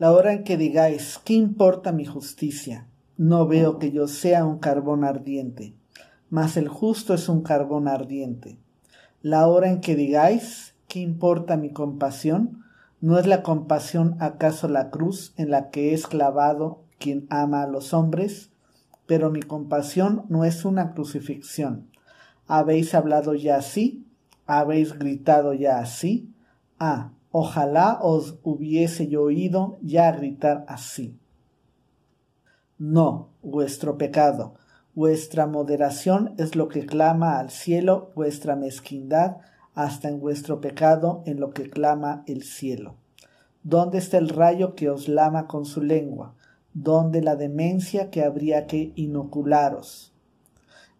La hora en que digáis, ¿qué importa mi justicia? No veo que yo sea un carbón ardiente, mas el justo es un carbón ardiente. La hora en que digáis, ¿qué importa mi compasión? ¿No es la compasión acaso la cruz en la que es clavado quien ama a los hombres? Pero mi compasión no es una crucifixión. ¿Habéis hablado ya así? ¿Habéis gritado ya así? Ah, ojalá os hubiese yo oído ya gritar así. No, vuestro pecado, vuestra moderación es lo que clama al cielo, vuestra mezquindad hasta en vuestro pecado en lo que clama el cielo. ¿Dónde está el rayo que os lama con su lengua? ¿Dónde la demencia que habría que inocularos?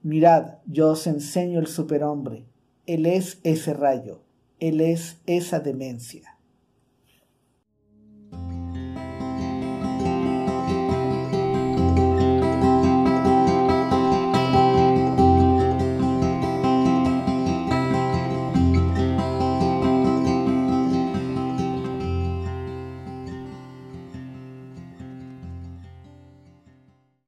Mirad, yo os enseño el superhombre. Él es ese rayo, él es esa demencia.